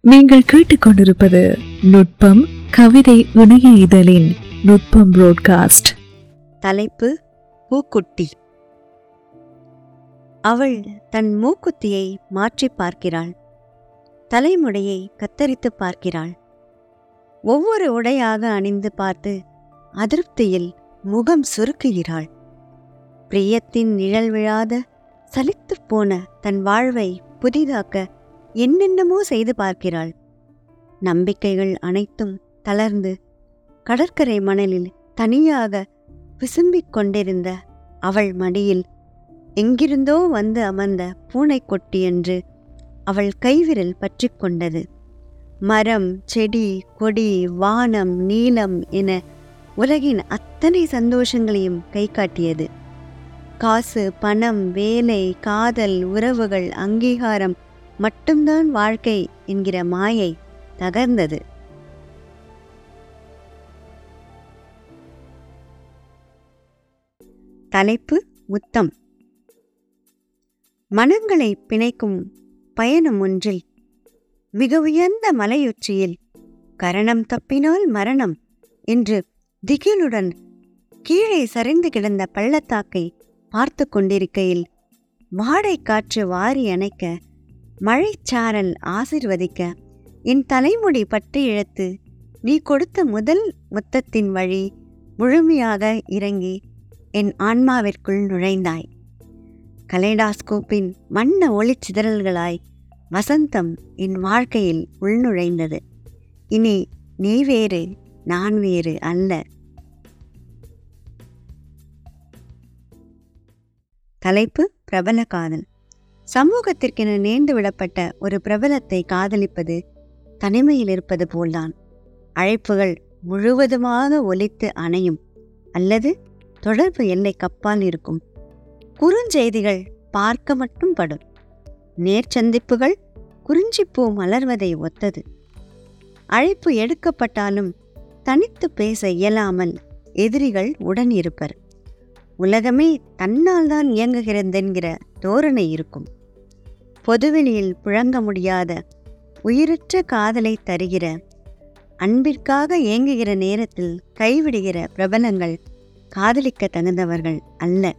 நீங்கள் கேட்டுக்கொண்டிருப்பது நுட்பம் கவிதை இணைய இதழின் நுட்பம் புரோட்காஸ்ட் தலைப்பு பூக்குட்டி. அவள் தன் மூக்குத்தியை மாற்றிப் பார்க்கிறாள். தலைமுடியை கத்தரித்து பார்க்கிறாள். ஒவ்வொரு உடையாக அணிந்து பார்த்து அதிருப்தியில் முகம் சுருக்குகிறாள். பிரியத்தின் நிழல் விழாத சலித்துப் போன தன் வாழ்வை புதிதாக்க என்னென்னமோ செய்து பார்க்கிறாள். நம்பிக்கைகள் அனைத்தும் தளர்ந்து கடற்கரை மணலில் தனியாக விசும்பிக் கொண்டிருந்த அவள் மடியில் எங்கிருந்தோ வந்து அமர்ந்த பூனைக்கொட்டி என்று அவள் கைவிரல் பற்றி கொண்டது. மரம் செடி கொடி வானம் நீலம் என உலகின் அத்தனை சந்தோஷங்களையும் கை காட்டியது காசு பணம் வேலை காதல் உறவுகள் அங்கீகாரம் மட்டும்தான் வாழ்க்கை என்கிற மாயை தகர்ந்தது. தலைப்பு முத்தம். மனங்களை பிணைக்கும் பயணம் ஒன்றில் மிக உயர்ந்த மலையுச்சியில் கரணம் தப்பினால் மரணம் என்று திகிலுடன் கீழே சரிந்து கிடந்த பள்ளத்தாக்கை பார்த்து கொண்டிருக்கையில் வாடை காற்று வாரி அணைக்க மழைச்சாரல் ஆசிர்வதிக்க. என் தலைமுடி பற்றி இழுத்து நீ கொடுத்த முதல் முத்தத்தின் வழி முழுமையாக இறங்கி என் ஆன்மாவிற்குள் நுழைந்தாய். கலைடாஸ்கோப்பின் வண்ண ஒளிச்சிதறல்களாய் வசந்தம் என் வாழ்க்கையில் உள்நுழைந்தது. இனி நீ வேறு நான் வேறு அல்ல. தலைப்பு பிரபல காதல். சமூகத்திற்கென நேர்ந்து விடப்பட்ட ஒரு பிரபலத்தை காதலிப்பது தனிமையில் இருப்பது போல்தான். அழைப்புகள் முழுவதுமாக ஒலித்து அணையும் அல்லது தொடர்பு எல்லை கப்பால் இருக்கும். குறுஞ்செய்திகள் பார்க்க மட்டும் படும். நேர்ச்சந்திப்புகள் குறிஞ்சிப்பூ மலர்வதை ஒத்தது. அழைப்பு எடுக்கப்பட்டாலும் தனித்து பேச இயலாமல் எதிரிகள் உடன் இருப்பர். உலகமே தன்னால் தான் இயங்குகிறதென்கிற தோரணை இருக்கும். பொதுவெளியில் புழங்க முடியாத உயிரற்ற காதலை தருகிற அன்பிற்காக ஏங்குகிற நேரத்தில் கைவிடுகிற பிரபலங்கள் காதலிக்க தகுந்தவர்கள் அல்ல.